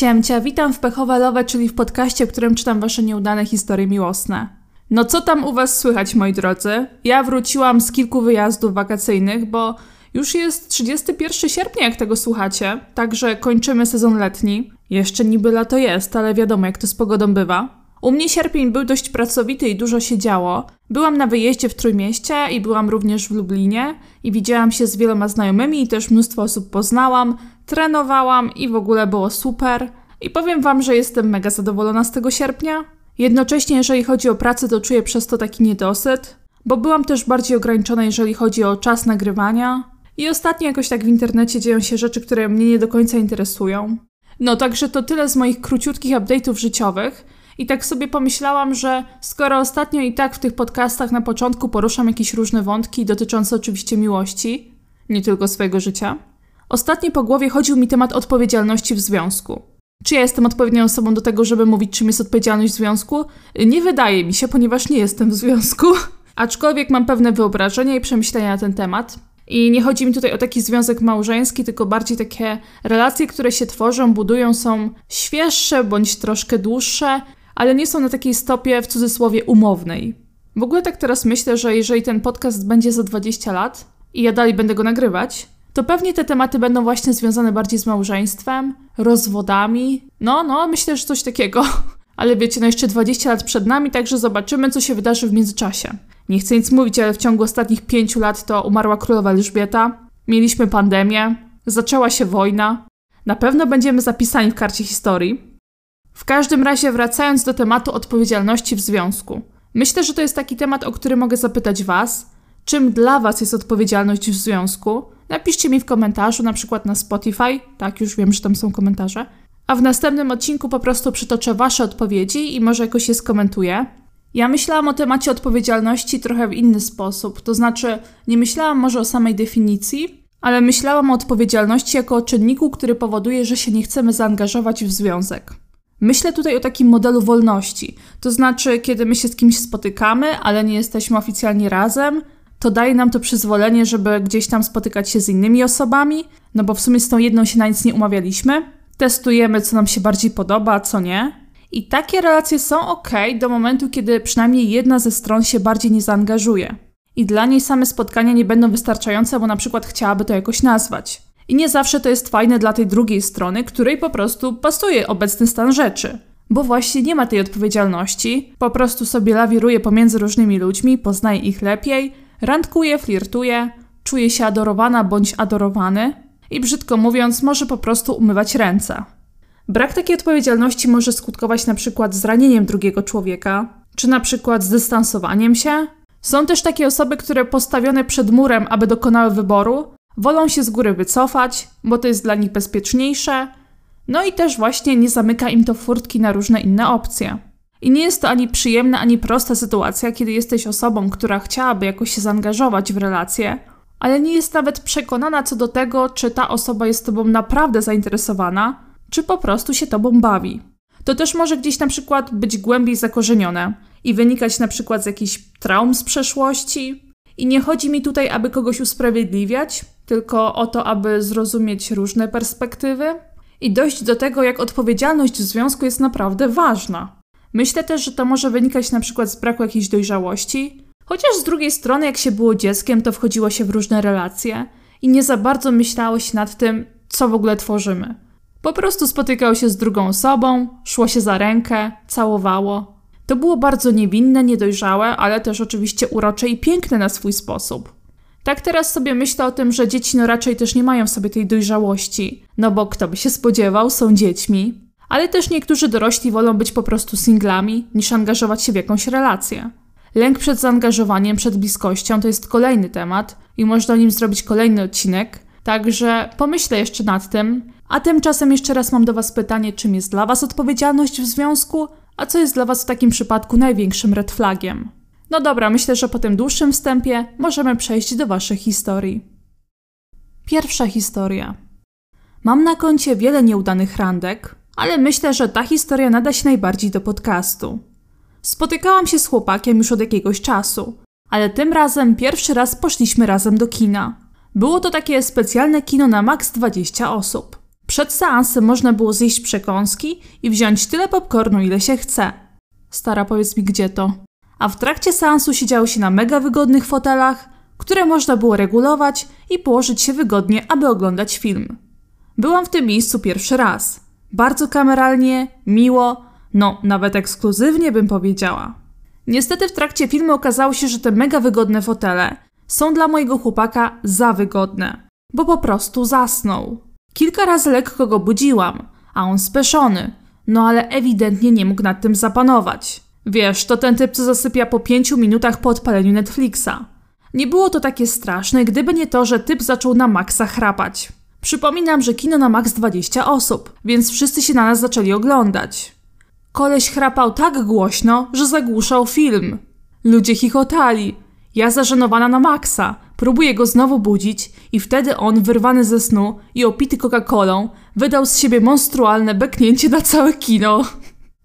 Siemcia, witam w Pechowalowe, czyli w podcaście, w którym czytam wasze nieudane historie miłosne. No co tam u was słychać, moi drodzy? Ja wróciłam z kilku wyjazdów wakacyjnych, bo już jest 31 sierpnia, jak tego słuchacie, także kończymy sezon letni. Jeszcze niby lato jest, ale wiadomo, jak to z pogodą bywa. U mnie sierpień był dość pracowity i dużo się działo. Byłam na wyjeździe w Trójmieście i byłam również w Lublinie i widziałam się z wieloma znajomymi i też mnóstwo osób poznałam, trenowałam i w ogóle było super. I powiem wam, że jestem mega zadowolona z tego sierpnia. Jednocześnie, jeżeli chodzi o pracę, to czuję przez to taki niedosyt, bo byłam też bardziej ograniczona, jeżeli chodzi o czas nagrywania. I ostatnio jakoś tak w internecie dzieją się rzeczy, które mnie nie do końca interesują. No, także to tyle z moich króciutkich update'ów życiowych. I tak sobie pomyślałam, że skoro ostatnio i tak w tych podcastach na początku poruszam jakieś różne wątki dotyczące oczywiście miłości, nie tylko swojego życia, ostatnio po głowie chodził mi temat odpowiedzialności w związku. Czy ja jestem odpowiednią osobą do tego, żeby mówić, czym jest odpowiedzialność w związku? Nie wydaje mi się, ponieważ nie jestem w związku. Aczkolwiek mam pewne wyobrażenia i przemyślenia na ten temat. I nie chodzi mi tutaj o taki związek małżeński, tylko bardziej takie relacje, które się tworzą, budują, są świeższe bądź troszkę dłuższe, ale nie są na takiej stopie w cudzysłowie umownej. W ogóle tak teraz myślę, że jeżeli ten podcast będzie za 20 lat i ja dalej będę go nagrywać, to pewnie te tematy będą właśnie związane bardziej z małżeństwem, rozwodami. No, no, myślę, że coś takiego. Ale wiecie, no jeszcze 20 lat przed nami, także zobaczymy, co się wydarzy w międzyczasie. Nie chcę nic mówić, ale w ciągu ostatnich pięciu lat to umarła królowa Elżbieta, mieliśmy pandemię, zaczęła się wojna. Na pewno będziemy zapisani w karcie historii. W każdym razie, wracając do tematu odpowiedzialności w związku. Myślę, że to jest taki temat, o który mogę zapytać Was. Czym dla Was jest odpowiedzialność w związku? Napiszcie mi w komentarzu, na przykład na Spotify. Tak, już wiem, że tam są komentarze. A w następnym odcinku po prostu przytoczę Wasze odpowiedzi i może jakoś je skomentuję. Ja myślałam o temacie odpowiedzialności trochę w inny sposób, to znaczy nie myślałam może o samej definicji, ale myślałam o odpowiedzialności jako o czynniku, który powoduje, że się nie chcemy zaangażować w związek. Myślę tutaj o takim modelu wolności, to znaczy kiedy my się z kimś spotykamy, ale nie jesteśmy oficjalnie razem, to daje nam to przyzwolenie, żeby gdzieś tam spotykać się z innymi osobami, no bo w sumie z tą jedną się na nic nie umawialiśmy. Testujemy, co nam się bardziej podoba, co nie. I takie relacje są ok do momentu, kiedy przynajmniej jedna ze stron się bardziej nie zaangażuje. I dla niej same spotkania nie będą wystarczające, bo na przykład chciałaby to jakoś nazwać. I nie zawsze to jest fajne dla tej drugiej strony, której po prostu pasuje obecny stan rzeczy. Bo właśnie nie ma tej odpowiedzialności, po prostu sobie lawiruje pomiędzy różnymi ludźmi, poznaje ich lepiej, randkuje, flirtuje, czuje się adorowana bądź adorowany i brzydko mówiąc, może po prostu umywać ręce. Brak takiej odpowiedzialności może skutkować na przykład zranieniem drugiego człowieka, czy na przykład zdystansowaniem się. Są też takie osoby, które postawione przed murem, aby dokonały wyboru, wolą się z góry wycofać, bo to jest dla nich bezpieczniejsze, no i też właśnie nie zamyka im to furtki na różne inne opcje. I nie jest to ani przyjemna, ani prosta sytuacja, kiedy jesteś osobą, która chciałaby jakoś się zaangażować w relacje, ale nie jest nawet przekonana co do tego, czy ta osoba jest tobą naprawdę zainteresowana, czy po prostu się tobą bawi. To też może gdzieś na przykład być głębiej zakorzenione i wynikać na przykład z jakichś traum z przeszłości. I nie chodzi mi tutaj, aby kogoś usprawiedliwiać, tylko o to, aby zrozumieć różne perspektywy i dojść do tego, jak odpowiedzialność w związku jest naprawdę ważna. Myślę też, że to może wynikać na przykład z braku jakiejś dojrzałości, chociaż z drugiej strony, jak się było dzieckiem, to wchodziło się w różne relacje i nie za bardzo myślało się nad tym, co w ogóle tworzymy. Po prostu spotykało się z drugą osobą, szło się za rękę, całowało. To było bardzo niewinne, niedojrzałe, ale też oczywiście urocze i piękne na swój sposób. Tak teraz sobie myślę o tym, że dzieci no raczej też nie mają sobie tej dojrzałości, no bo kto by się spodziewał, są dziećmi. Ale też niektórzy dorośli wolą być po prostu singlami, niż angażować się w jakąś relację. Lęk przed zaangażowaniem, przed bliskością to jest kolejny temat i można o nim zrobić kolejny odcinek, także pomyślę jeszcze nad tym. A tymczasem jeszcze raz mam do Was pytanie, czym jest dla Was odpowiedzialność w związku, a co jest dla Was w takim przypadku największym red flagiem? No dobra, myślę, że po tym dłuższym wstępie możemy przejść do Waszych historii. Pierwsza historia. Mam na koncie wiele nieudanych randek, ale myślę, że ta historia nada się najbardziej do podcastu. Spotykałam się z chłopakiem już od jakiegoś czasu, ale tym razem pierwszy raz poszliśmy razem do kina. Było to takie specjalne kino na maks 20 osób. Przed seansem można było zjeść przekąski i wziąć tyle popcornu, ile się chce. Stara, powiedz mi, gdzie to? A w trakcie seansu siedziało się na mega wygodnych fotelach, które można było regulować i położyć się wygodnie, aby oglądać film. Byłam w tym miejscu pierwszy raz. Bardzo kameralnie, miło, no nawet ekskluzywnie bym powiedziała. Niestety w trakcie filmu okazało się, że te mega wygodne fotele są dla mojego chłopaka za wygodne, bo po prostu zasnął. Kilka razy lekko go budziłam, a on speszony, no ale ewidentnie nie mógł nad tym zapanować. Wiesz, to ten typ, co zasypia po pięciu minutach po odpaleniu Netflixa. Nie było to takie straszne, gdyby nie to, że typ zaczął na maksa chrapać. Przypominam, że kino na maks 20 osób, więc wszyscy się na nas zaczęli oglądać. Koleś chrapał tak głośno, że zagłuszał film. Ludzie chichotali. Ja zażenowana na maksa. Próbuję go znowu budzić i wtedy on, wyrwany ze snu i opity Coca-Colą, wydał z siebie monstrualne beknięcie na całe kino.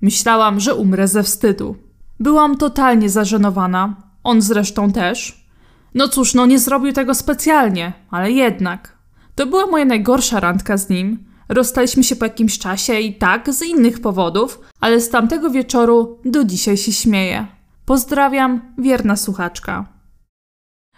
Myślałam, że umrę ze wstydu. Byłam totalnie zażenowana. On zresztą też. No cóż, no nie zrobił tego specjalnie, ale jednak. To była moja najgorsza randka z nim. Rozstaliśmy się po jakimś czasie i tak, z innych powodów, ale z tamtego wieczoru do dzisiaj się śmieję. Pozdrawiam, wierna słuchaczka.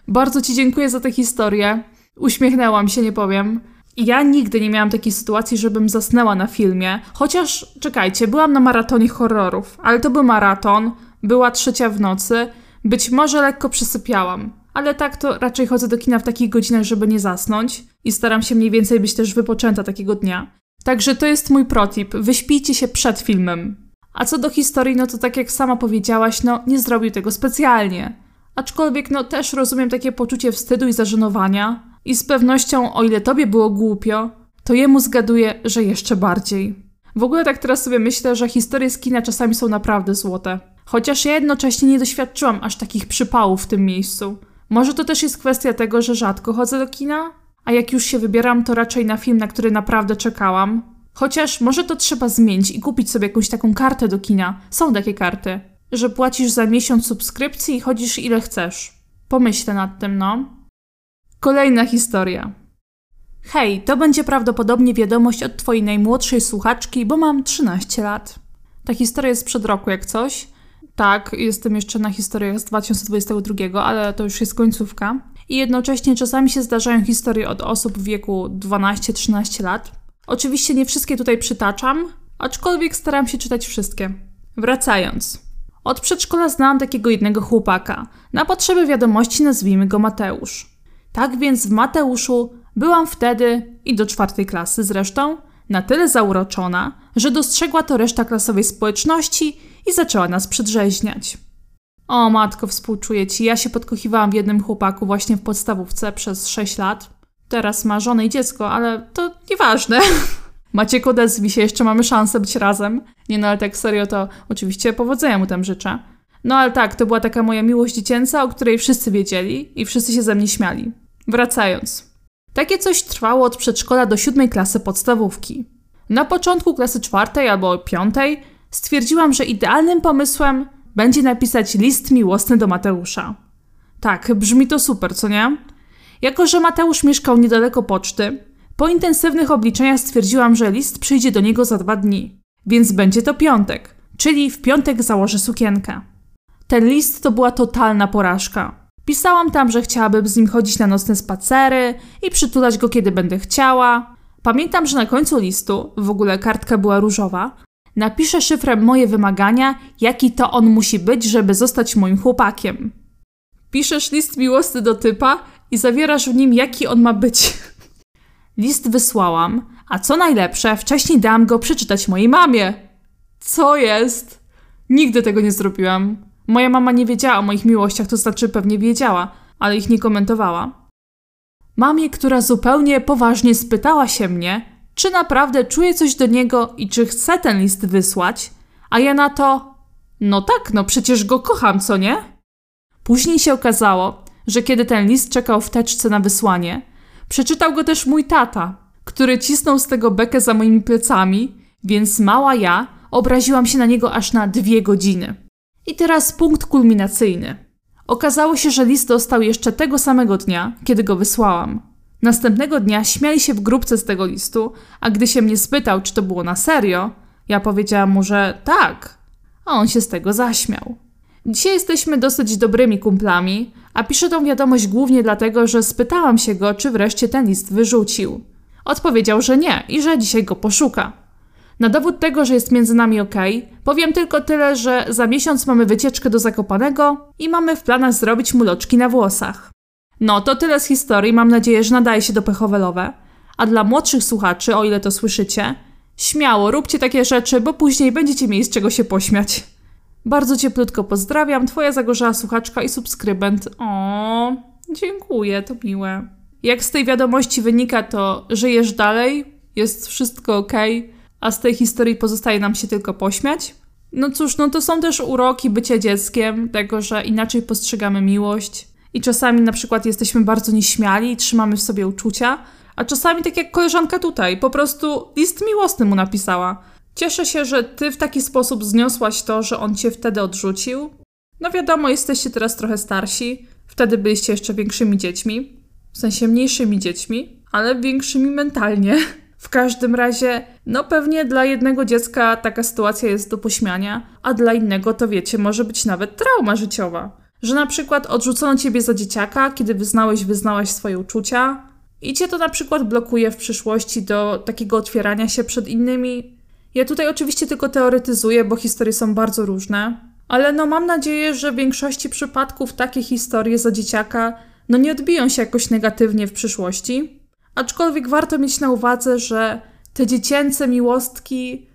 Bardzo Ci dziękuję za tę historię. Uśmiechnęłam się, nie powiem. Ja nigdy nie miałam takiej sytuacji, żebym zasnęła na filmie. Chociaż, czekajcie, byłam na maratonie horrorów, ale to był maraton, była trzecia w nocy, być może lekko przysypiałam. Ale tak to raczej chodzę do kina w takich godzinach, żeby nie zasnąć i staram się mniej więcej być też wypoczęta takiego dnia. Także to jest mój protip. Wyśpijcie się przed filmem. A co do historii, no to tak jak sama powiedziałaś, no nie zrobił tego specjalnie. Aczkolwiek no też rozumiem takie poczucie wstydu i zażenowania i z pewnością o ile tobie było głupio, to jemu zgaduję, że jeszcze bardziej. W ogóle tak teraz sobie myślę, że historie z kina czasami są naprawdę złote. Chociaż ja jednocześnie nie doświadczyłam aż takich przypałów w tym miejscu. Może to też jest kwestia tego, że rzadko chodzę do kina? A jak już się wybieram, to raczej na film, na który naprawdę czekałam. Chociaż może to trzeba zmienić i kupić sobie jakąś taką kartę do kina. Są takie karty, że płacisz za miesiąc subskrypcji i chodzisz ile chcesz. Pomyślę nad tym, no. Kolejna historia. Hej, to będzie prawdopodobnie wiadomość od twojej najmłodszej słuchaczki, bo mam 13 lat. Ta historia jest sprzed roku, jak coś. Tak, jestem jeszcze na historiach z 2022, ale to już jest końcówka. I jednocześnie czasami się zdarzają historie od osób w wieku 12-13 lat. Oczywiście nie wszystkie tutaj przytaczam, aczkolwiek staram się czytać wszystkie. Wracając. Od przedszkola znałam takiego jednego chłopaka. Na potrzeby wiadomości nazwijmy go Mateusz. Tak więc w Mateuszu byłam wtedy, i do czwartej klasy zresztą, na tyle zauroczona, że dostrzegła to reszta klasowej społeczności i zaczęła nas przedrzeźniać. O matko, współczuję ci, ja się podkochiwałam w jednym chłopaku właśnie w podstawówce przez 6 lat. Teraz ma żonę i dziecko, ale to nieważne. Maciek, odezwij się, jeszcze mamy szansę być razem. Nie no, ale tak serio to oczywiście powodzenia mu tam życzę. No ale tak, to była taka moja miłość dziecięca, o której wszyscy wiedzieli i wszyscy się ze mnie śmiali. Wracając. Takie coś trwało od przedszkola do siódmej klasy podstawówki. Na początku klasy czwartej albo piątej stwierdziłam, że idealnym pomysłem będzie napisać list miłosny do Mateusza. Tak, brzmi to super, co nie? Jako, że Mateusz mieszkał niedaleko poczty, po intensywnych obliczeniach stwierdziłam, że list przyjdzie do niego za dwa dni, więc będzie to piątek, czyli w piątek założę sukienkę. Ten list to była totalna porażka. Pisałam tam, że chciałabym z nim chodzić na nocne spacery i przytulać go, kiedy będę chciała. Pamiętam, że na końcu listu, w ogóle kartka była różowa, napiszę szyfrem moje wymagania, jaki to on musi być, żeby zostać moim chłopakiem. Piszesz list miłosny do typa i zawierasz w nim, jaki on ma być. List wysłałam, a co najlepsze, wcześniej dałam go przeczytać mojej mamie. Co jest? Nigdy tego nie zrobiłam. Moja mama nie wiedziała o moich miłościach, to znaczy pewnie wiedziała, ale ich nie komentowała. Mamie, która zupełnie poważnie spytała się mnie, czy naprawdę czuje coś do niego i czy chce ten list wysłać, a ja na to: No tak, no przecież go kocham, co nie? Później się okazało, że kiedy ten list czekał w teczce na wysłanie, przeczytał go też mój tata, który cisnął z tego bekę za moimi plecami, więc mała ja obraziłam się na niego aż na dwie godziny. I teraz punkt kulminacyjny. Okazało się, że list dostał jeszcze tego samego dnia, kiedy go wysłałam. Następnego dnia śmiali się w grupce z tego listu, a gdy się mnie spytał, czy to było na serio, ja powiedziałam mu, że tak, a on się z tego zaśmiał. Dzisiaj jesteśmy dosyć dobrymi kumplami, a piszę tą wiadomość głównie dlatego, że spytałam się go, czy wreszcie ten list wyrzucił. Odpowiedział, że nie i że dzisiaj go poszuka. Na dowód tego, że jest między nami ok, powiem tylko tyle, że za miesiąc mamy wycieczkę do Zakopanego i mamy w planach zrobić mu loczki na włosach. No, to tyle z historii, mam nadzieję, że nadaje się do pechowelowe. A dla młodszych słuchaczy, o ile to słyszycie, śmiało róbcie takie rzeczy, bo później będziecie mieli z czego się pośmiać. Bardzo cieplutko pozdrawiam, twoja zagorzała słuchaczka i subskrybent. O, dziękuję, to miłe. Jak z tej wiadomości wynika, to żyjesz dalej, jest wszystko ok, a z tej historii pozostaje nam się tylko pośmiać. No cóż, no to są też uroki bycia dzieckiem, tego, że inaczej postrzegamy miłość. I czasami na przykład jesteśmy bardzo nieśmiali i trzymamy w sobie uczucia, a czasami tak jak koleżanka tutaj, po prostu list miłosny mu napisała. Cieszę się, że ty w taki sposób zniosłaś to, że on cię wtedy odrzucił. No wiadomo, jesteście teraz trochę starsi, wtedy byliście jeszcze większymi dziećmi, w sensie mniejszymi dziećmi, ale większymi mentalnie. W każdym razie, no pewnie dla jednego dziecka taka sytuacja jest do pośmiania, a dla innego to wiecie, może być nawet trauma życiowa. Że na przykład odrzucono ciebie za dzieciaka, kiedy wyznałeś, wyznałaś swoje uczucia, i cię to na przykład blokuje w przyszłości do takiego otwierania się przed innymi. Ja tutaj oczywiście tylko teoretyzuję, bo historie są bardzo różne, ale no mam nadzieję, że w większości przypadków takie historie za dzieciaka no nie odbiją się jakoś negatywnie w przyszłości. Aczkolwiek warto mieć na uwadze, że te dziecięce miłostki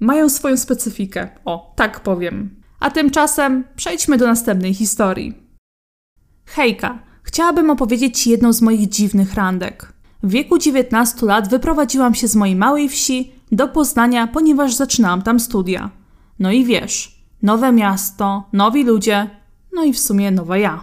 mają swoją specyfikę. O, tak powiem. A tymczasem przejdźmy do następnej historii. Hejka, chciałabym opowiedzieć Ci jedną z moich dziwnych randek. W wieku 19 lat wyprowadziłam się z mojej małej wsi do Poznania, ponieważ zaczynałam tam studia. No i wiesz, nowe miasto, nowi ludzie, no i w sumie nowa ja.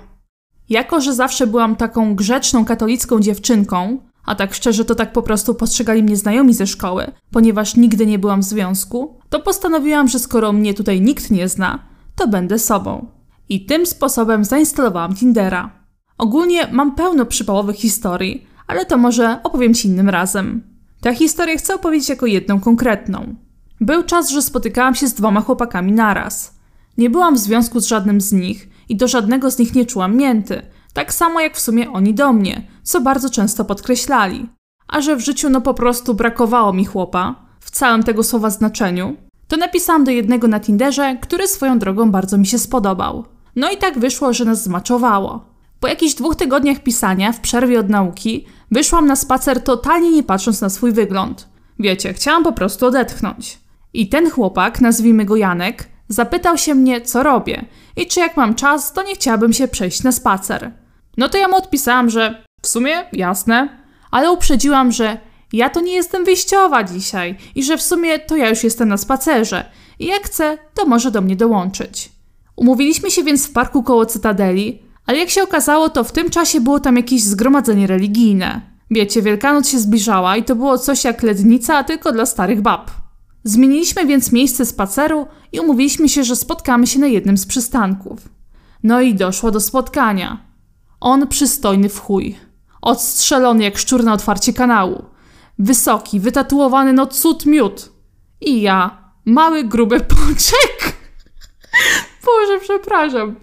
Jako, że zawsze byłam taką grzeczną katolicką dziewczynką, a tak szczerze to tak po prostu postrzegali mnie znajomi ze szkoły, ponieważ nigdy nie byłam w związku, to postanowiłam, że skoro mnie tutaj nikt nie zna, to będę sobą. I tym sposobem zainstalowałam Tindera. Ogólnie mam pełno przypałowych historii, ale to może opowiem Ci innym razem. Tę historię chcę opowiedzieć jako jedną konkretną. Był czas, że spotykałam się z dwoma chłopakami naraz. Nie byłam w związku z żadnym z nich i do żadnego z nich nie czułam mięty, tak samo jak w sumie oni do mnie, co bardzo często podkreślali. A że w życiu no po prostu brakowało mi chłopa, w całym tego słowa znaczeniu, to napisałam do jednego na Tinderze, który swoją drogą bardzo mi się spodobał. No i tak wyszło, że nas zmaczowało. Po jakichś dwóch tygodniach pisania, w przerwie od nauki, wyszłam na spacer totalnie nie patrząc na swój wygląd. Wiecie, chciałam po prostu odetchnąć. I ten chłopak, nazwijmy go Janek, zapytał się mnie, co robię i czy jak mam czas, to nie chciałabym się przejść na spacer. No to ja mu odpisałam, że w sumie jasne, ale uprzedziłam, że ja to nie jestem wyjściowa dzisiaj i że w sumie to ja już jestem na spacerze i jak chce, to może do mnie dołączyć. Umówiliśmy się więc w parku koło Cytadeli, ale jak się okazało, to w tym czasie było tam jakieś zgromadzenie religijne. Wiecie, Wielkanoc się zbliżała i to było coś jak lednica, tylko dla starych bab. Zmieniliśmy więc miejsce spaceru i umówiliśmy się, że spotkamy się na jednym z przystanków. No i doszło do spotkania. On przystojny w chuj. Odstrzelony jak szczur na otwarcie kanału. Wysoki, wytatuowany no cud miód. I ja, mały, gruby pączek. Boże, przepraszam.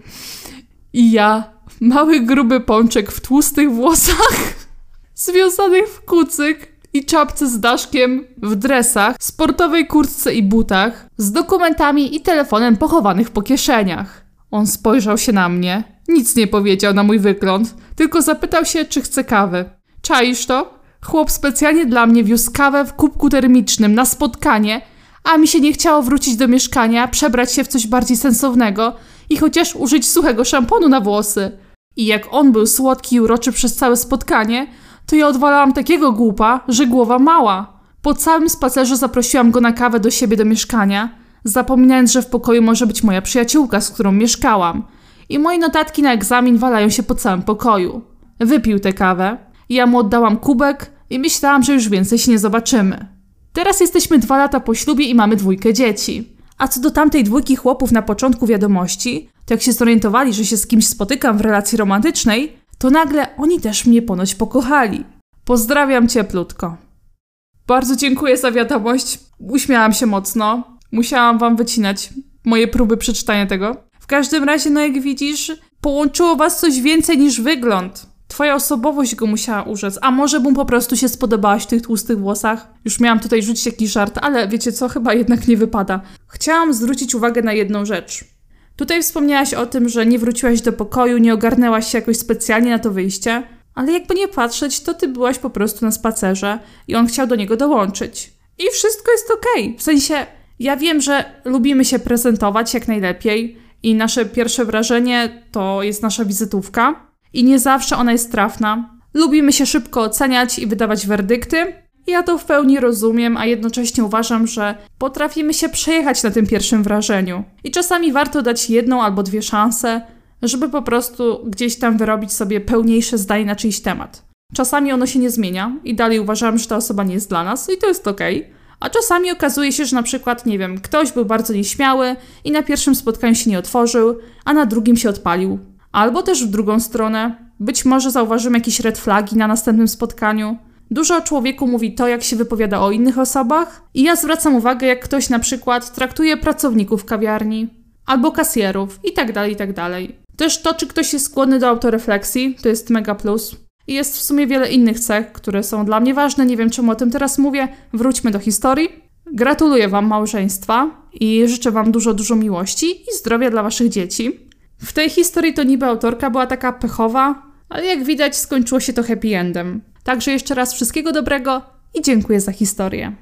I ja, mały, gruby pączek w tłustych włosach, związanych w kucyk i czapce z daszkiem, w dresach, sportowej kurtce i butach, z dokumentami i telefonem pochowanych po kieszeniach. On spojrzał się na mnie, nic nie powiedział na mój wygląd, tylko zapytał się, czy chce kawy. Czaisz to? Chłop specjalnie dla mnie wiózł kawę w kubku termicznym na spotkanie, a mi się nie chciało wrócić do mieszkania, przebrać się w coś bardziej sensownego i chociaż użyć suchego szamponu na włosy. I jak on był słodki i uroczy przez całe spotkanie, to ja odwalałam takiego głupa, że głowa mała. Po całym spacerze zaprosiłam go na kawę do siebie do mieszkania, zapominając, że w pokoju może być moja przyjaciółka, z którą mieszkałam. I moje notatki na egzamin walają się po całym pokoju. Wypił tę kawę, ja mu oddałam kubek i myślałam, że już więcej się nie zobaczymy. Teraz jesteśmy dwa lata po ślubie i mamy dwójkę dzieci. A co do tamtej dwójki chłopów na początku wiadomości, to jak się zorientowali, że się z kimś spotykam w relacji romantycznej, to nagle oni też mnie ponoć pokochali. Pozdrawiam cieplutko. Bardzo dziękuję za wiadomość. Uśmiałam się mocno. Musiałam wam wycinać moje próby przeczytania tego. W każdym razie, no jak widzisz, połączyło was coś więcej niż wygląd. Twoja osobowość go musiała urzec, a może mu po prostu się spodobałaś w tych tłustych włosach? Już miałam tutaj rzucić jakiś żart, ale wiecie co, chyba jednak nie wypada. Chciałam zwrócić uwagę na jedną rzecz. Tutaj wspomniałaś o tym, że nie wróciłaś do pokoju, nie ogarnęłaś się jakoś specjalnie na to wyjście, ale jakby nie patrzeć, to ty byłaś po prostu na spacerze i on chciał do niego dołączyć. I wszystko jest okej. Okay. W sensie, ja wiem, że lubimy się prezentować jak najlepiej i nasze pierwsze wrażenie to jest nasza wizytówka i nie zawsze ona jest trafna. Lubimy się szybko oceniać i wydawać werdykty. Ja to w pełni rozumiem, a jednocześnie uważam, że potrafimy się przejechać na tym pierwszym wrażeniu. I czasami warto dać jedną albo dwie szanse, żeby po prostu gdzieś tam wyrobić sobie pełniejsze zdanie na czyjś temat. Czasami ono się nie zmienia i dalej uważam, że ta osoba nie jest dla nas i to jest okej. Okay. A czasami okazuje się, że na przykład, nie wiem, ktoś był bardzo nieśmiały i na pierwszym spotkaniu się nie otworzył, a na drugim się odpalił. Albo też w drugą stronę. Być może zauważymy jakieś red flagi na następnym spotkaniu. Dużo o człowieku mówi to, jak się wypowiada o innych osobach, i ja zwracam uwagę, jak ktoś na przykład traktuje pracowników kawiarni, albo kasjerów, itd., tak itd. Tak też to, czy ktoś jest skłonny do autorefleksji, to jest mega plus. I jest w sumie wiele innych cech, które są dla mnie ważne. Nie wiem, czemu o tym teraz mówię. Wróćmy do historii. Gratuluję Wam małżeństwa i życzę Wam dużo, dużo miłości i zdrowia dla Waszych dzieci. W tej historii to niby autorka była taka pechowa, ale jak widać skończyło się to happy endem. Także jeszcze raz wszystkiego dobrego i dziękuję za historię.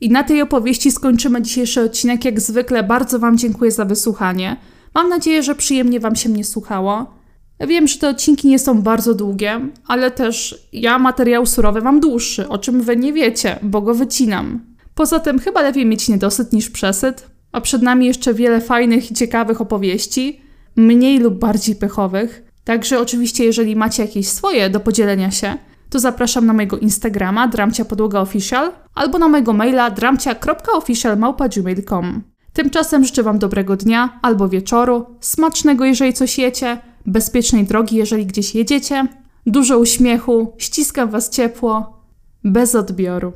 I na tej opowieści skończymy dzisiejszy odcinek. Jak zwykle bardzo Wam dziękuję za wysłuchanie. Mam nadzieję, że przyjemnie Wam się mnie słuchało. Wiem, że te odcinki nie są bardzo długie, ale też ja materiał surowy mam dłuższy, o czym Wy nie wiecie, bo go wycinam. Poza tym chyba lepiej mieć niedosyt niż przesyt, a przed nami jeszcze wiele fajnych i ciekawych opowieści, mniej lub bardziej pechowych. Także oczywiście, jeżeli macie jakieś swoje do podzielenia się, to zapraszam na mojego Instagrama dramcia podłoga official albo na mojego maila dramcia.official@gmail.com. Tymczasem życzę Wam dobrego dnia albo wieczoru, smacznego jeżeli coś jecie, bezpiecznej drogi jeżeli gdzieś jedziecie, dużo uśmiechu, ściskam Was ciepło, bez odbioru.